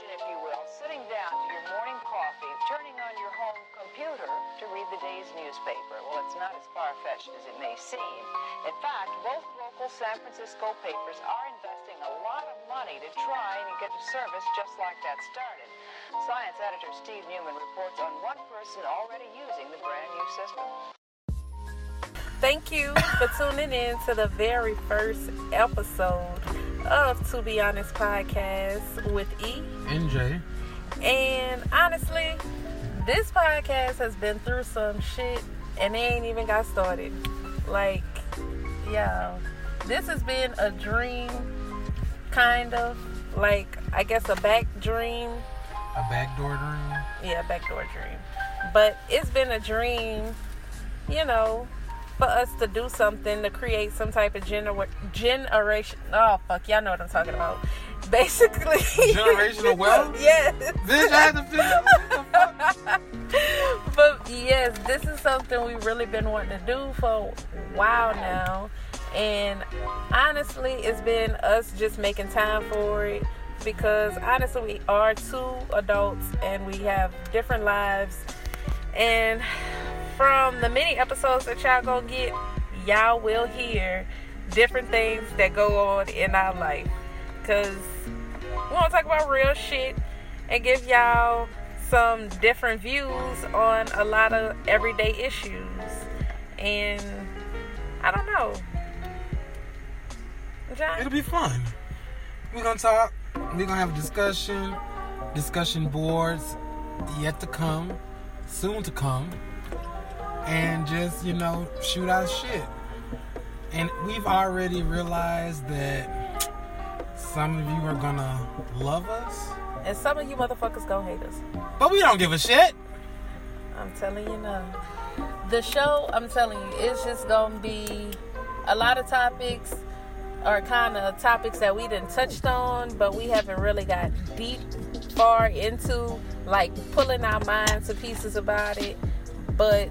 Imagine, if you will, sitting down to your morning coffee, turning on your home computer to read the day's newspaper. Well, it's not as far-fetched as it may seem. In fact, both local San Francisco papers are investing a lot of money to try and get a service just like that started. Science editor Steve Newman reports on one person already using the brand new system. Thank you for tuning in to the very first episode of To Be Honest podcast with E. NJ. And honestly, this podcast has been through some shit and they ain't even got started. Like, yeah, this has been a dream, kind of. Like, I guess a back dream. A backdoor dream? Yeah, backdoor dream. But it's been a dream, you know, for us to do something to create some type of gener- generation. Oh fuck, y'all know what I'm talking about. Basically, generational wealth. yes. Bitch, I had to figure. but yes, this is something we've really been wanting to do for a while now, and honestly, it's been us just making time for it because honestly, we are two adults and we have different lives, and from the many episodes that y'all gonna get, y'all will hear different things that go on in our life. Cause we wanna talk about real shit and give y'all some different views on a lot of everyday issues. And I don't know. John? It'll be fun. We're gonna talk. We're gonna have a discussion. Discussion boards yet to come, soon to come and just you know shoot our shit. And we've already realized that some of you are gonna love us, and some of you motherfuckers gonna hate us. But we don't give a shit. I'm telling you now. The show, I'm telling you, it's just gonna be a lot of topics are kind of topics that we didn't touched on, but we haven't really got deep far into, like pulling our minds to pieces about it. But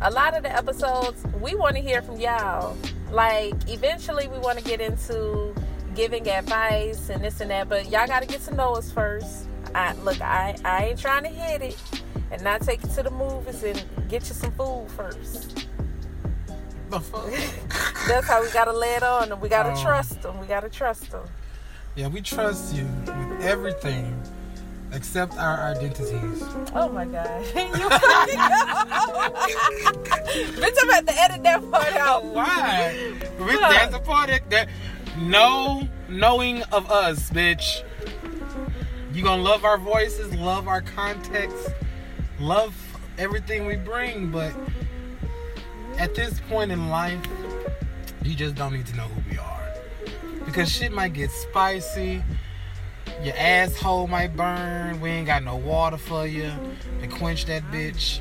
a lot of the episodes we want to hear from y'all. Like eventually we want to get into giving advice and this and that, but y'all got to get to know us first. I look, I I ain't trying to hit it and not take you to the movies and get you some food first. The fuck? That's how we gotta lay it on them. We gotta um, trust them. We gotta trust them. Yeah, we trust you with everything accept our identities. Oh my god. Bitch, I'm about to edit that part out. Why? Bitch, that's the part that, that no knowing of us, bitch. You gonna love our voices, love our context, love everything we bring, but at this point in life, you just don't need to know who we are. Because shit might get spicy your asshole might burn. We ain't got no water for you to quench that bitch.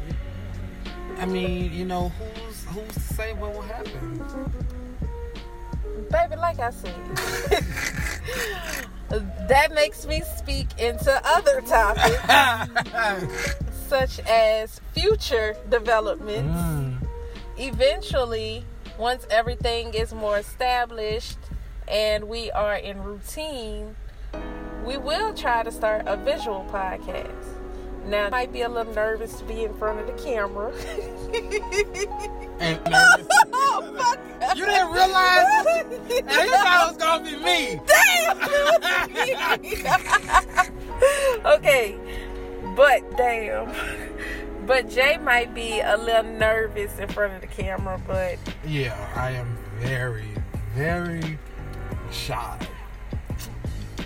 I mean, you know, who's who's to say what will happen? Baby, like I said, that makes me speak into other topics, such as future developments. Mm. Eventually, once everything is more established and we are in routine, we will try to start a visual podcast. Now, I might be a little nervous to be in front of the camera. and nervous. oh, you didn't realize? and you thought it was gonna be me. Damn. okay, but damn. But Jay might be a little nervous in front of the camera, but yeah, I am very, very shy.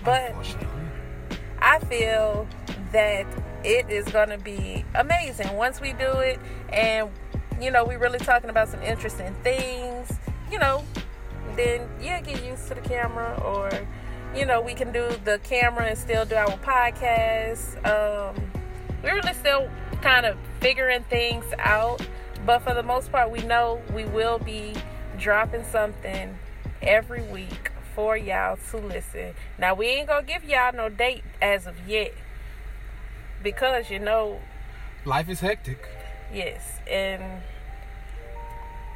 But I feel that it is going to be amazing once we do it and you know we're really talking about some interesting things you know then yeah get used to the camera or you know we can do the camera and still do our podcast. Um we're really still kind of figuring things out but for the most part we know we will be dropping something every week for y'all to listen. Now we ain't gonna give y'all no date as of yet because you know life is hectic. Yes, and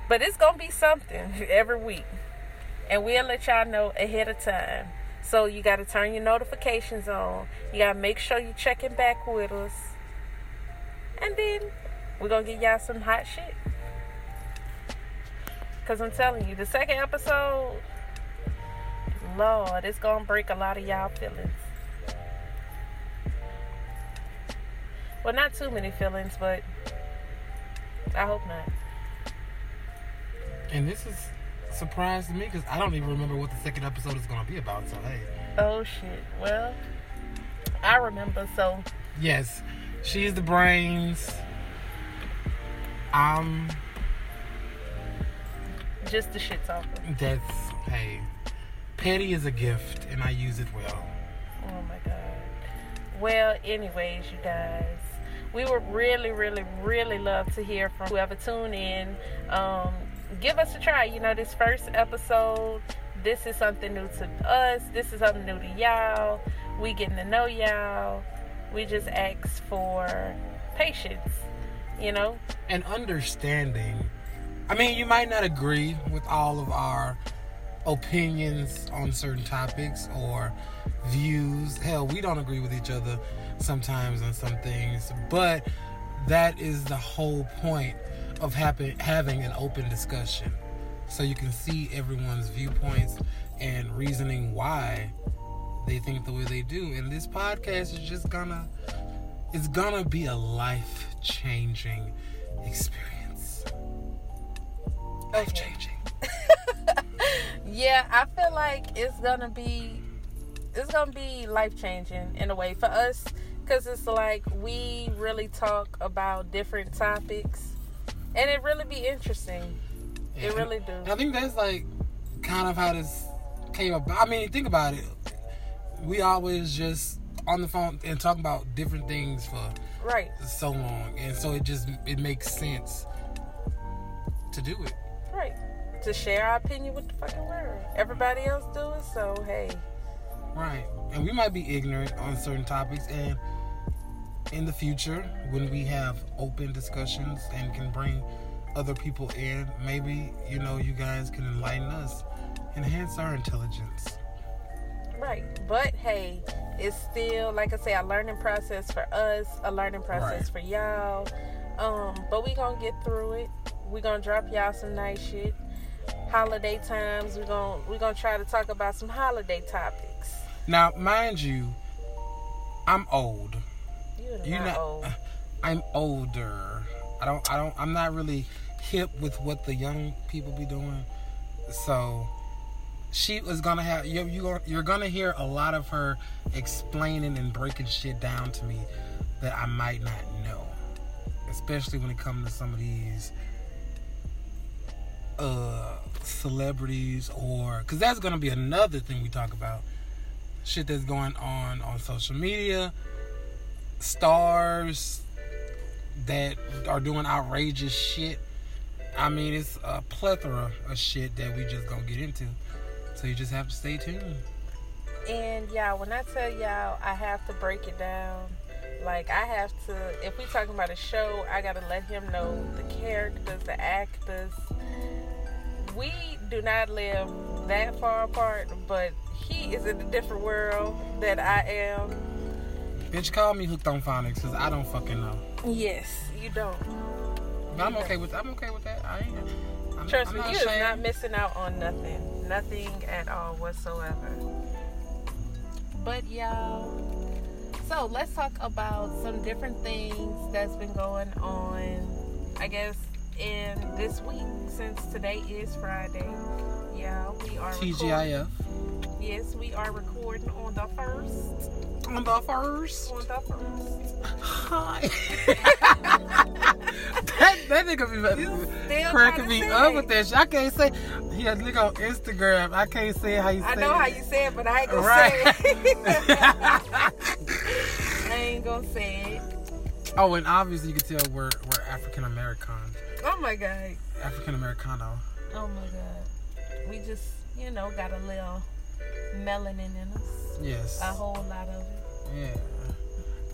but it's gonna be something every week, and we'll let y'all know ahead of time. So you got to turn your notifications on. You got to make sure you're checking back with us. And then we're to get y'all some hot shit. Because I'm telling you, the second episode, Lord, it's going to break a lot of y'all feelings. Well, not too many feelings, but I hope not. And this is surprise to me because I don't even remember what the second episode is going to be about. So hey. Oh shit. Well, I remember. So. Yes, she's the brains. I'm. Just the shit talker. That's hey. Petty is a gift, and I use it well. Oh my god. Well, anyways, you guys we would really, really, really love to hear from whoever tune in. Um, give us a try. You know, this first episode, this is something new to us. This is something new to y'all. We getting to know y'all. We just ask for patience, you know, and understanding. I mean, you might not agree with all of our opinions on certain topics or views. Hell, we don't agree with each other sometimes on some things, but that is the whole point of happen, having an open discussion. So you can see everyone's viewpoints and reasoning why they think the way they do. And this podcast is just gonna it's gonna be a life changing experience. Life changing. yeah, I feel like it's gonna be it's gonna be life changing in a way for us because it's like we really talk about different topics and it really be interesting. Yeah, it really do. I think that's like kind of how this came about. I mean think about it. We always just on the phone and talk about different things for right. so long and so it just it makes sense to do it. Right to share our opinion with the fucking world. Everybody else do it so hey. Right. And we might be ignorant on certain topics and in the future when we have open discussions and can bring other people in maybe you know you guys can enlighten us enhance our intelligence. Right. But hey it's still like i say a learning process for us a learning process right. for y'all. Um but we gonna get through it. We gonna drop y'all some nice shit holiday times We're gonna we're gonna try to talk about some holiday topics now mind you i'm old you're not, old. I'm older. I don't. I don't. I'm not really hip with what the young people be doing. So she was gonna have you. You you're gonna hear a lot of her explaining and breaking shit down to me that I might not know, especially when it comes to some of these uh celebrities or because that's gonna be another thing we talk about shit that's going on on social media stars that are doing outrageous shit. I mean, it's a plethora of shit that we just gonna get into. So you just have to stay tuned. And yeah, when I tell y'all, I have to break it down. Like I have to. If we talking about a show, I gotta let him know the characters, the actors. We do not live that far apart, but he is in a different world that I am Bitch, call me hooked on phonics because I don't fucking know. Yes, you don't. But I'm okay with I'm okay with that. I ain't. I'm, Trust I'm me, you is not missing out on nothing, nothing at all whatsoever. But y'all, so let's talk about some different things that's been going on. I guess in this week since today is Friday. Yeah, we are TGIF. Recording. Yes, we are recording on the first. On the first. On the first. Hi. that that nigga be cracking me up with that shit. I can't say. He has nigga on Instagram. I can't say how you say. I know it. how you say it, but I ain't gonna right. say it. I ain't gonna say it. Oh, and obviously you can tell we're we're African American. Oh my god. African Americano. Oh my god. We just, you know, got a little melanin in us. Yes. A whole lot of it. Yeah.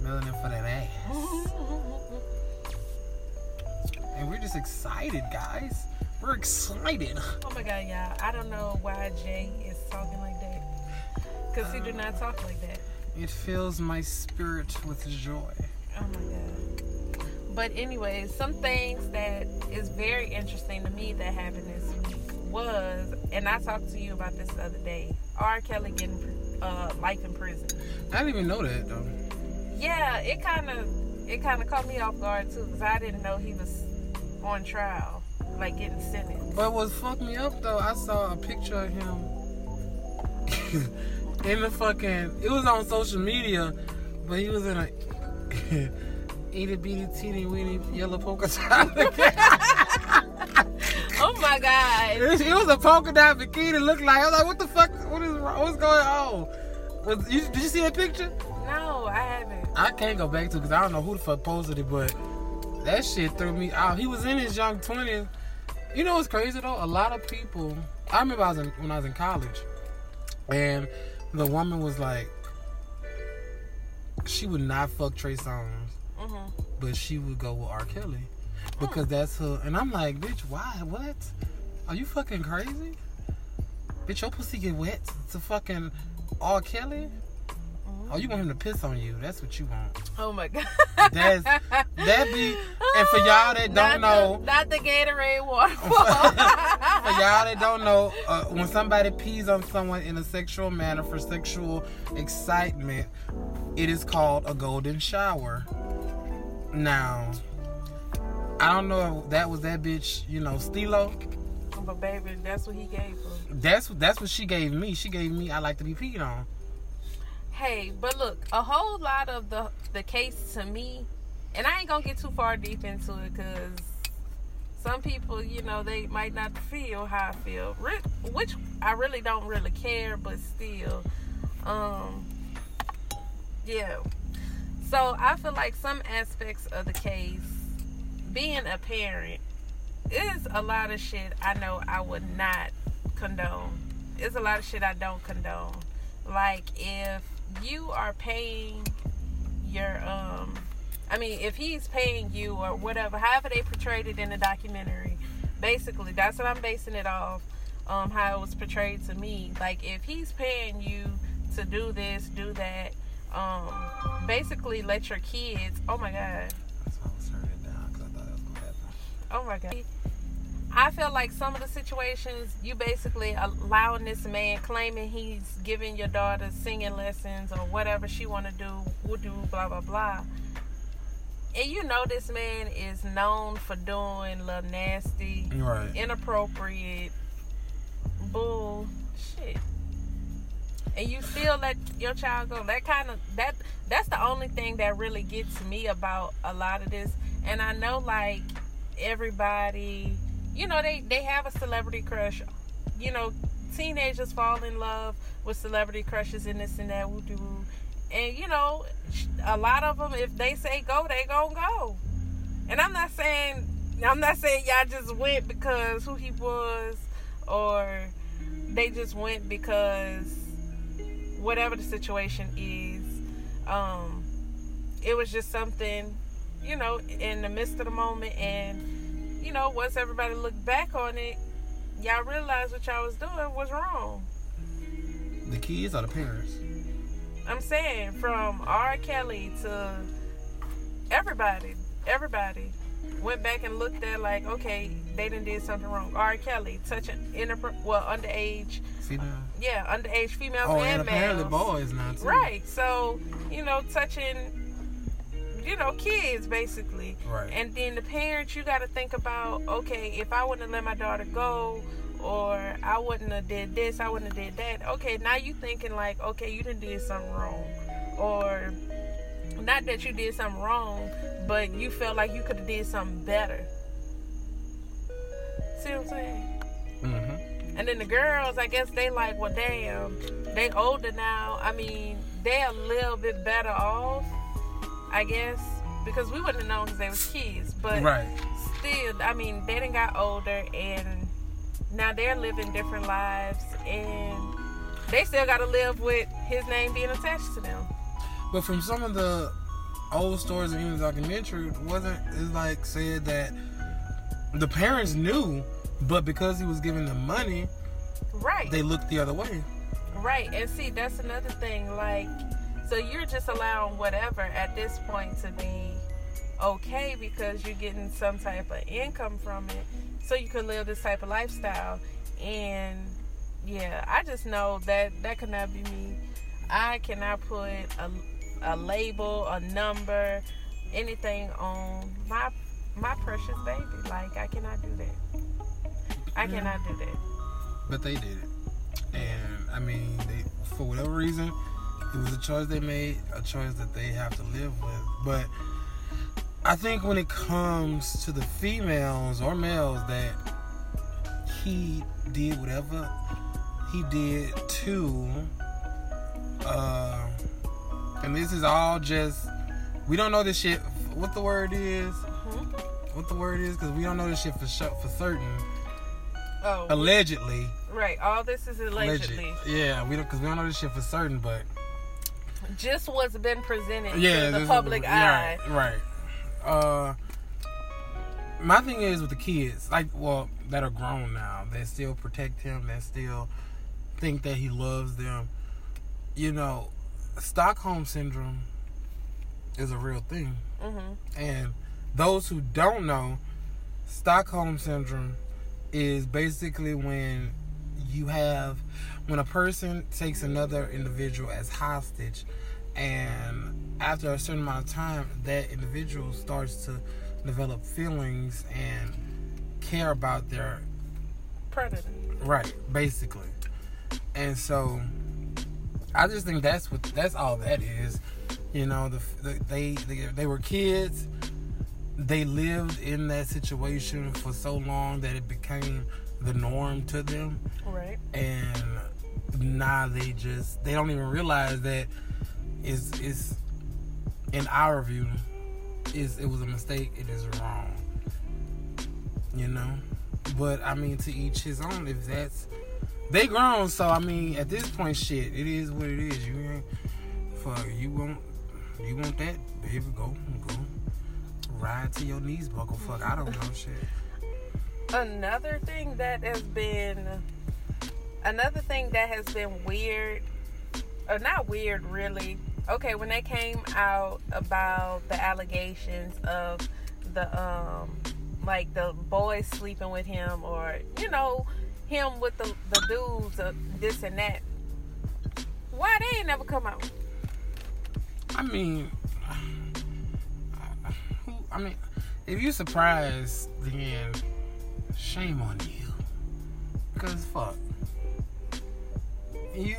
Melanin for that ass. and we're just excited, guys. We're excited. Oh my god, y'all. I don't know why Jay is talking like that. Because he do uh, not talk like that. It fills my spirit with joy. Oh my god. But anyways, some things that is very interesting to me that happened this week was, and I talked to you about this the other day. R. Kelly getting uh, life in prison. I didn't even know that though. Yeah, it kind of it kind of caught me off guard too because I didn't know he was on trial, like getting sentenced. But what fucked me up though, I saw a picture of him in the fucking. It was on social media, but he was in a itty bitty teeny weeny yellow polka dot. oh my god! It, it was a polka dot bikini. Looked like I was like, what the fuck? What is wrong? What's going on? Was, you, did you see that picture? No, I haven't. I can't go back to because I don't know who the fuck posted it, but that shit threw me out. He was in his young twenties. You know what's crazy though? A lot of people. I remember I was in, when I was in college, and the woman was like, she would not fuck Trey Songz, hmm but she would go with R. Kelly because that's her. And I'm like, bitch, why? What? Are you fucking crazy? Bitch, your pussy get wet to fucking R. Kelly? Oh, you want him to piss on you? That's what you want. Oh my god! That's that be. And for y'all that don't not know, the, not the Gatorade waterfall. for y'all that don't know, uh, when somebody pees on someone in a sexual manner for sexual excitement, it is called a golden shower. Now, I don't know if that was that bitch, you know, Stilo. but baby, that's what he gave her. That's that's what she gave me. She gave me I like to be peed on. Hey, but look, a whole lot of the the case to me, and I ain't gonna get too far deep into it because some people, you know, they might not feel how I feel, which I really don't really care, but still, um, yeah. So I feel like some aspects of the case, being a parent, is a lot of shit I know I would not condone. It's a lot of shit I don't condone. Like if you are paying your um I mean if he's paying you or whatever, however they portrayed it in the documentary, basically that's what I'm basing it off. Um, how it was portrayed to me. Like if he's paying you to do this, do that, um, basically let your kids oh my god. That's why I was turning it down because I thought that was gonna happen. Oh my god. I feel like some of the situations you basically allowing this man claiming he's giving your daughter singing lessons or whatever she want to do, would do, blah blah blah. And you know this man is known for doing little nasty, Right. inappropriate bull shit. And you still let your child go. That kind of that that's the only thing that really gets me about a lot of this. And I know like everybody, you know, they they have a celebrity crush. You know, teenagers fall in love with celebrity crushes and this and that doo woo. And you know, a lot of them if they say go, they gonna go. And I'm not saying I'm not saying y'all just went because who he was or they just went because whatever the situation is um it was just something you know in the midst of the moment. And you know once everybody looked back on it y'all realized what y'all was doing was wrong. The kids or the parents? i'm saying from r. Kelly to everybody everybody went back and looked at like okay they done did something wrong r kelly touching inappro- well underage Female. yeah underage females Oh, and, and apparently males boys now too. Right. So, you know, touching, you know, kids basically. Right. And then the parents, you got to think about, okay, if I wouldn't have let my daughter go, or I wouldn't have did this, I wouldn't have did that. Okay, now you thinking like, okay, you done did something wrong, or not that you did something wrong, but you felt like you could have did something better. See what I'm saying? Mm-hmm. And then the girls, I guess they like, well, damn, they older now. I mean, they're a little bit better off, I guess, because we wouldn't have known because they was kids. But Right. still, I mean, they done got older and now they're living different lives and they still got to live with his name being attached to them. But from some of the old stories and even the documentary, wasn't it's like said that the parents knew, but because he was giving them money, Right. they looked the other way. Right, and see, that's another thing. Like, so you're just allowing whatever at this point to be okay because you're getting some type of income from it, so you can live this type of lifestyle. And yeah, I just know that that cannot be me. I cannot put a, a label, a number, anything on my my precious baby. Like I cannot do that. I Yeah. cannot do that. But they did it. And I mean, they for whatever reason, it was a choice they made, a choice that they have to live with. But I think when it comes to the females or males that he did whatever he did to uh and this is all just we don't know this shit what the word is Hmm? what the word is because we don't know this shit for sure, for certain Oh, allegedly right. All this is allegedly. Alleged. Yeah, we don't because we don't know this shit for certain, but Just what's been presented yeah, to the public eye. right, right. Uh, my thing is with the kids, like, well, that are grown now, that still protect him, that still think that he loves them. You know, Stockholm syndrome is a real thing, hmm and those who don't know, Stockholm syndrome is basically when you have when a person takes another individual as hostage and after a certain amount of time that individual starts to develop feelings and care about their Predator. right basically. And so i just think that's what that's all that is. You know the, the they, they they were kids. They lived in that situation for so long that it became the norm to them. Right. and now they just they don't even realize that is is in our view is it was a mistake. It is wrong. You know? But i mean to each his own if that's they grown so i mean at this point shit it is what it is. You ain't fuck you want you want that? Baby go go. Ride to your knees buckle fuck i don't know shit. Another thing that has been another thing that has been weird or not weird really. Okay, when they came out about the allegations of the um like the boys sleeping with him or you know him with the the dudes or this and that. Why they ain't never come out? I mean, who- I mean, if you surprised, then shame on you. Because fuck, you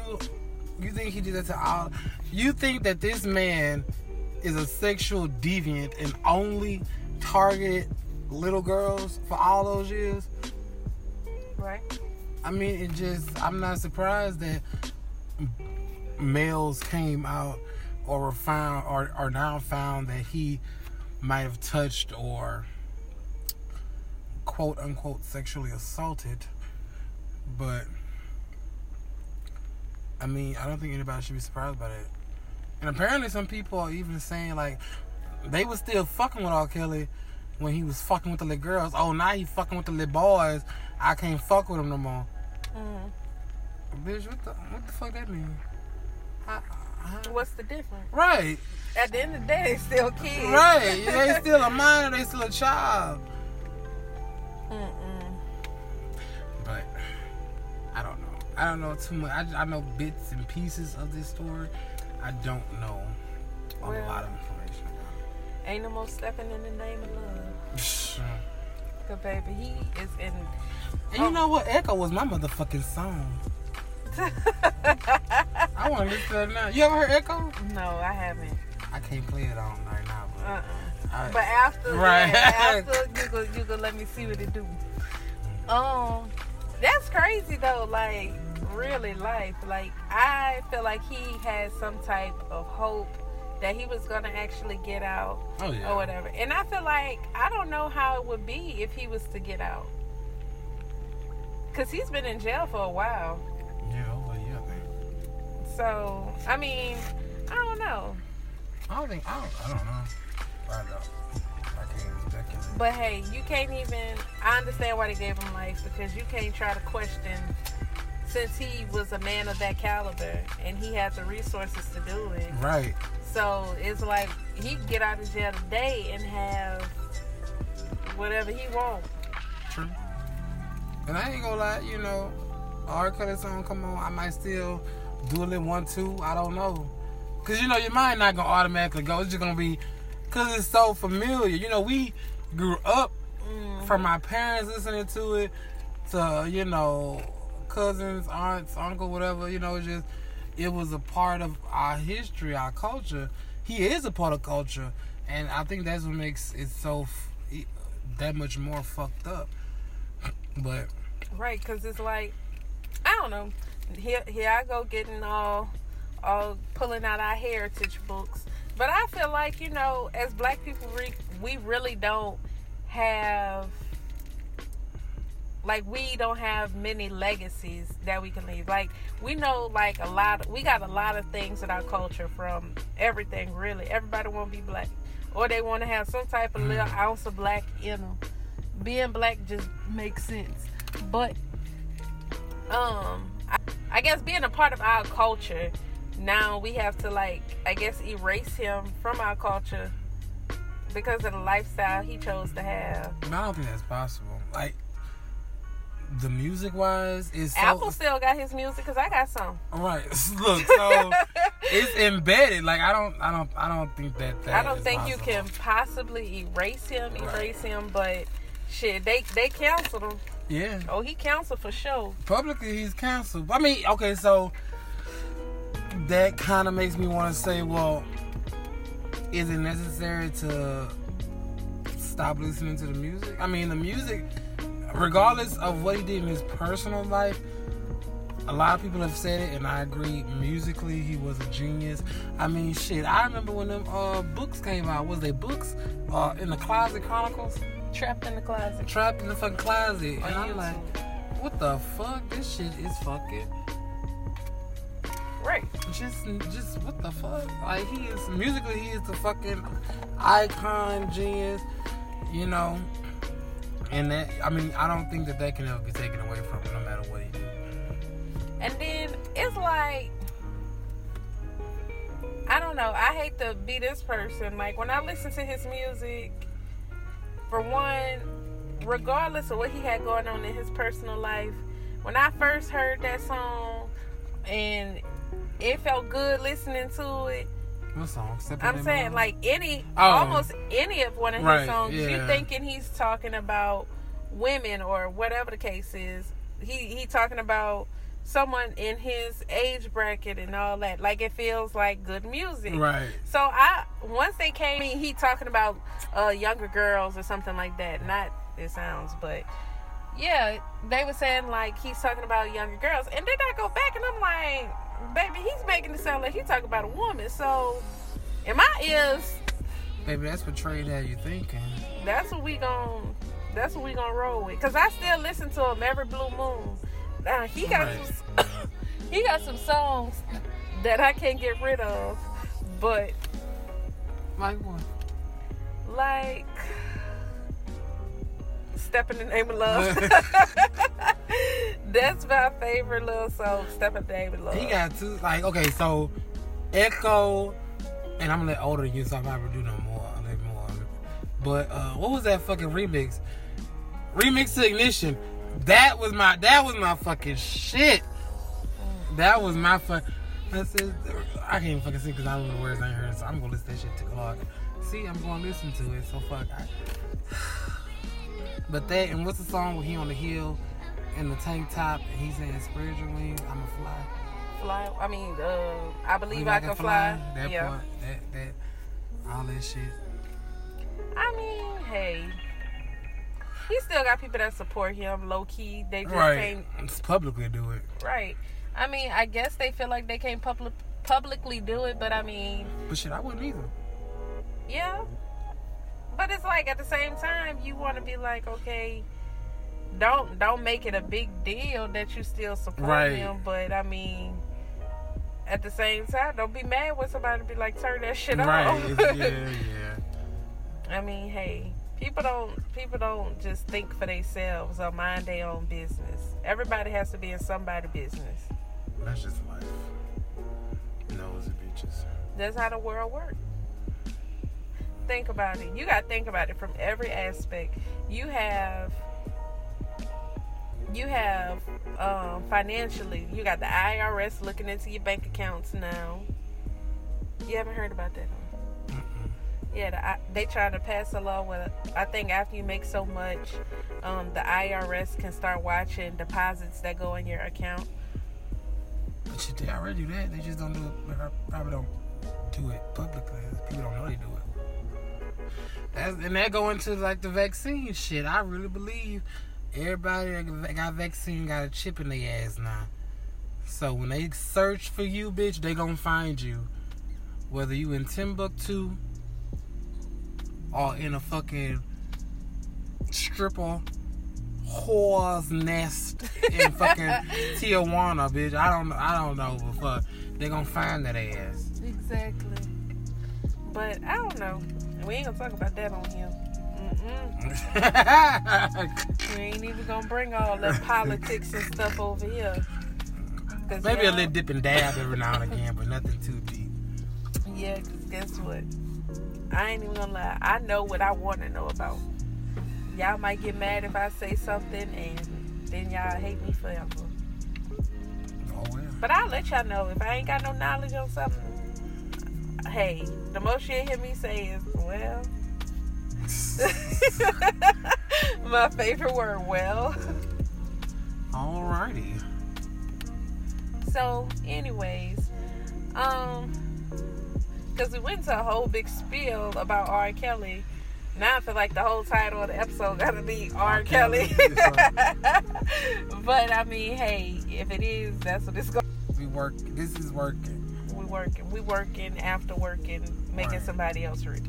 you think he did that to all? You think that this man is a sexual deviant and only targeted little girls for all those years? Right? I mean, it just, I'm not surprised that males came out or were found or are now found that he might have touched or quote unquote sexually assaulted. But I mean, I don't think anybody should be surprised by that. And apparently, some people are even saying like they were still fucking with R. Kelly when he was fucking with the little girls. Oh, now he fucking with the little boys. I can't fuck with him no more. hmm Bitch, what the what the fuck that mean? I, I, What's the difference? right, At the end of the day, they still kids. right. They still a minor. They still a child. Mm-mm. But I don't know. I don't know too much. I, I know bits and pieces of this story. I don't know a Well- lot of Ain't no more stepping in the name of love. Cause baby, he is in. And you know what? Echo was my motherfucking song. I want to listen to it now. You ever heard Echo? no, I haven't. I can't play it on right now, but Uh-uh. I, But after, Right. after you go, you go let me see what it do. Um, that's crazy though. Like really, life. Like I feel like he had some type of hope that he was gonna actually get out oh yeah. or whatever. And I feel like I don't know how it would be if he was to get out. Cause he's been in jail for a while. Yeah, oh, over a year, I think. So I mean, I don't know. I don't think I don't. I don't know. I don't. I can't even speculate. But hey, you can't even. I understand why they gave him life because you can't try to question since he was a man of that caliber and he had the resources to do it. Right. So it's like he can get out of jail today and have whatever he wants. True. And I ain't gonna lie, you know, R. Kelly song come on, I might still do a little one two. I don't know, cause you know your mind not gonna automatically go. It's just gonna be, cause it's so familiar. You know, we grew up mm-hmm. from our parents listening to it, to you know, cousins, aunts, uncle, whatever. You know, it's just it was a part of our history, our culture. He is a part of culture, and I think that's what makes it so f- that much more fucked up. But Right, because it's like, I don't know. Here, here I go getting all, all pulling out our heritage books. But I feel like, you know, as black people, we, we really don't have, like, we don't have many legacies that we can leave. Like, we know, like, a lot, we got a lot of things in our culture from everything, really. Everybody want to be black. Or they want to have some type of little ounce of black in them. Being black just makes sense. But um I, I guess being a part of our culture now we have to like i guess erase him from our culture because of the lifestyle he chose to have I don't think that's possible. Like the music wise is so apple still got his music because i got some right. Look, so it's embedded. Like I don't, I don't, I don't think that. that i don't think you can possibly erase him Right. erase him but shit they they canceled him Yeah, oh he canceled for sure publicly he's canceled. I mean, okay, so that kind of makes me want to say, well, is it necessary to stop listening to the music? I mean, the music, regardless of what he did in his personal life, a lot of people have said it, and I agree. Musically, he was a genius. I mean, shit. I remember when them uh, books came out. Was they books? Uh, in the Closet Chronicles, trapped in the closet trapped in the fucking closet, and I'm like, what the fuck? This shit is fucking right just just what the fuck? Like he is musically he is the fucking icon genius, you know. And that I mean I don't think that that can ever be taken away from him no matter what do. And then it's like, I don't know. I hate to be this person. Like when I listen to his music, for one, regardless of what he had going on in his personal life, when I first heard that song and it felt good listening to it, What song? Stepping I'm saying like any, Oh. almost any of one of his Right, songs, you yeah. thinking he's talking about women or whatever the case is. He he talking about someone in his age bracket and all that. Like it feels like good music. Right. So I once they came, he talking about uh, younger girls or something like that. Not it sounds, but yeah, they were saying like he's talking about younger girls, and then I go back and I'm like, baby, he's making it sound like he talking about a woman. So in my ears, Baby, that's what Trade had you thinking. that's what we gon' that's what we gonna roll with. Cause I still listen to him every blue moon. Now he got Right. some, he got some songs that I can't get rid of, but Like what? like Step in the Name of Love. That's my favorite little song, Step in the Name of Love. He got two like okay, so Echo and I'm gonna let older than you so I probably do no more a little more. But uh what was that fucking remix? Remix to ignition. That was my that was my fucking shit. That was my fuck. I can't even fucking sing because I don't know the words I heard. So I'm gonna listen to that shit to Clark. See, I'm gonna listen to it. So fuck. I, but that and what's the song where he on the hill in the tank top and he's saying your wings, I'ma fly. fly. I mean, uh, I believe Believe I can fly. That yeah. part, that that all that shit. I mean, hey, he still got people that support him low key. They just Right. can't. Publicly do it. Right. I mean, I guess they feel like they can't public publicly do it, but I mean, But shit, I wouldn't either. yeah. But it's like at the same time, you want to be like, okay, don't don't make it a big deal that you still support Right. him. But I mean, at the same time, don't be mad when somebody be like, turn that shit Right. off. Yeah, yeah. I mean, hey, people don't people don't just think for themselves or mind their own business. Everybody has to be in somebody's business. That's just life. Nosy bitches. That's how the world works. Think about it. You gotta think about it from every aspect. You have you have um, financially, you got the IRS looking into your bank accounts now. You haven't heard about that? Huh? Yeah, the, they trying to pass a law where I think after you make so much, um, the IRS can start watching deposits that go in your account. But shit, they already do that. They just don't do it. Probably don't do it publicly. People don't know they do it. That's, and that go into like the vaccine shit. I really believe everybody that got vaccine got a chip in their ass now. So when they search for you, bitch, they gonna find you. Whether you in Timbuktu or in a fucking stripper whore's nest in fucking Tijuana, bitch. I don't I don't know, but fuck, they gonna find that ass. Exactly. But I don't know. We ain't gonna talk about that on here. we ain't even gonna bring all that politics and stuff over here. Maybe a little dip and dab every now and again, but nothing too deep. Yeah, cause guess what? I ain't even gonna lie. I know what I want to know about. Y'all might get mad if I say something, and then y'all hate me forever. Oh well. But I'll let y'all know if I ain't got no knowledge on something. Hey, the most you hear me say is, "Well." My favorite word, well. Alrighty. So, anyways, um, because we went to a whole big spiel about R. Kelly. Now I feel like the whole title of the episode gotta be R. R. Kelly. But I mean, hey, if it is, that's what it's going. We work. This is working. We working. We working after working, making right. somebody else rich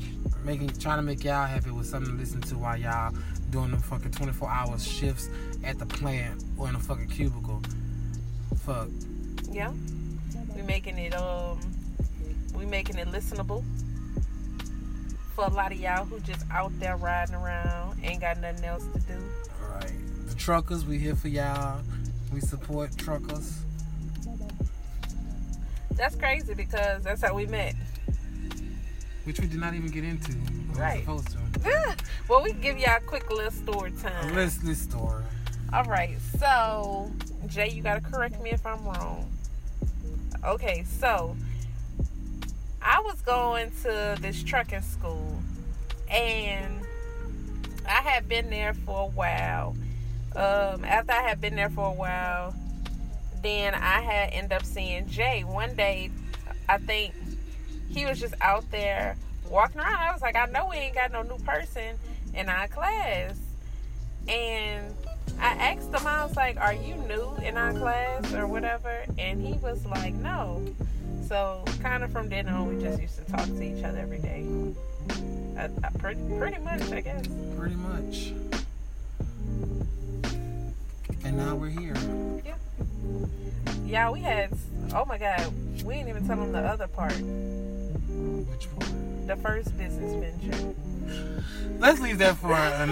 making trying to make y'all happy with something to listen to while y'all doing the fucking 24 hour shifts at the plant or in a fucking cubicle. Fuck. Yeah. We making it um we making it listenable for a lot of y'all who just out there riding around, ain't got nothing else to do. Alright. The truckers, we here for y'all. We support truckers. That's crazy because that's how we met which we did not even get into. right. to. well, we give y'all a quick little story time. Let's this story. All right. So, Jay, you gotta correct me if I'm wrong. Okay, so I was going to this trucking school, and I had been there for a while. Um, after I had been there for a while, then I had end up seeing Jay one day. I think he was just out there walking around. I was like, I know we ain't got no new person in our class. And I asked him, I was like, Are you new in our class or whatever? And he was like, No. So, kind of from then on, we just used to talk to each other every day. Uh, uh, I, I pretty, pretty much, I guess. Pretty much. And now we're here. Yeah. We had, oh my God, we didn't even tell them the other part. Which one? The first business venture. Let's leave that for. Uh,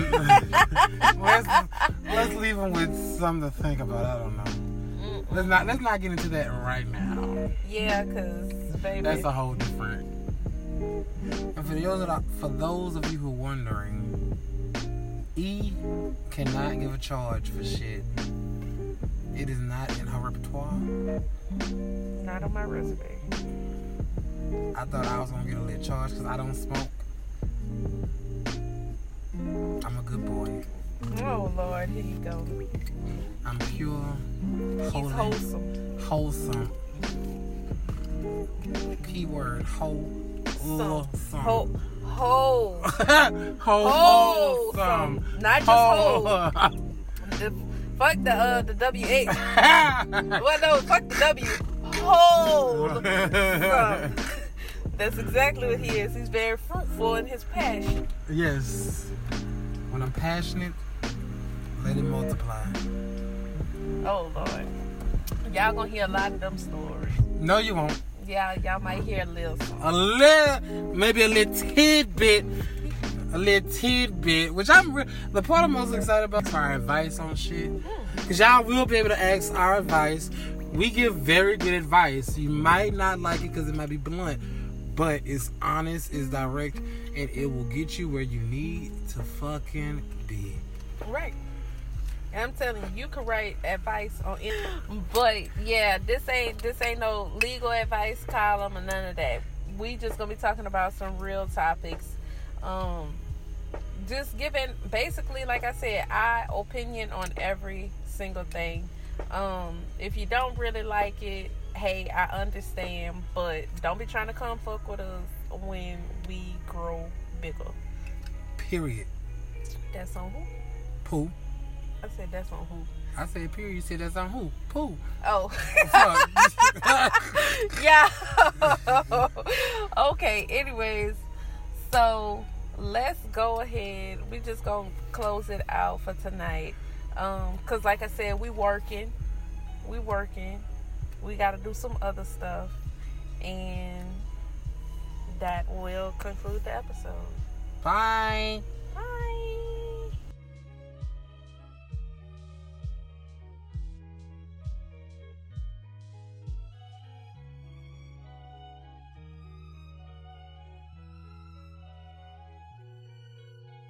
let's let's leave them with something to think about. I don't know. Let's not let's not get into that right now. Yeah, cause baby, that's a whole different. And for those of for those of you who are wondering, E cannot give a charge for shit. It is not in her repertoire. Not on my resume. I thought I was gonna get a little charge because I don't smoke. I'm a good boy. Oh Lord, here you go. I'm pure, holy, wholesome. Wholesome. Keyword wholesome. Ho- whole. wholesome. Not just whole. fuck the uh the W H. well no, fuck the W. Whole. That's exactly what he is. He's very fruitful in his passion. Yes. When I'm passionate, let it multiply. Oh Lord. Y'all gonna hear a lot of them stories. No, you won't. Yeah, y'all might hear a little. A little, maybe a little tidbit a little tidbit, which I'm re- the part I'm most excited about is our advice on shit. Cause y'all will be able to ask our advice. We give very good advice. You might not like it because it might be blunt, but it's honest, it's direct, and it will get you where you need to fucking be. Right. And I'm telling you, you can write advice on it, but yeah, this ain't this ain't no legal advice column or none of that. We just gonna be talking about some real topics. Um, just giving basically, like I said, I opinion on every single thing. Um, if you don't really like it, hey, I understand, but don't be trying to come fuck with us when we grow bigger. Period. That's on who? Pooh. I said that's on who. I said period. You said that's on who? Pooh. Oh. Yeah. okay, anyways, so let's go ahead. We just gonna close it out for tonight. Um, cause like I said, we working. We working. We gotta do some other stuff. And that will conclude the episode. Bye. Bye.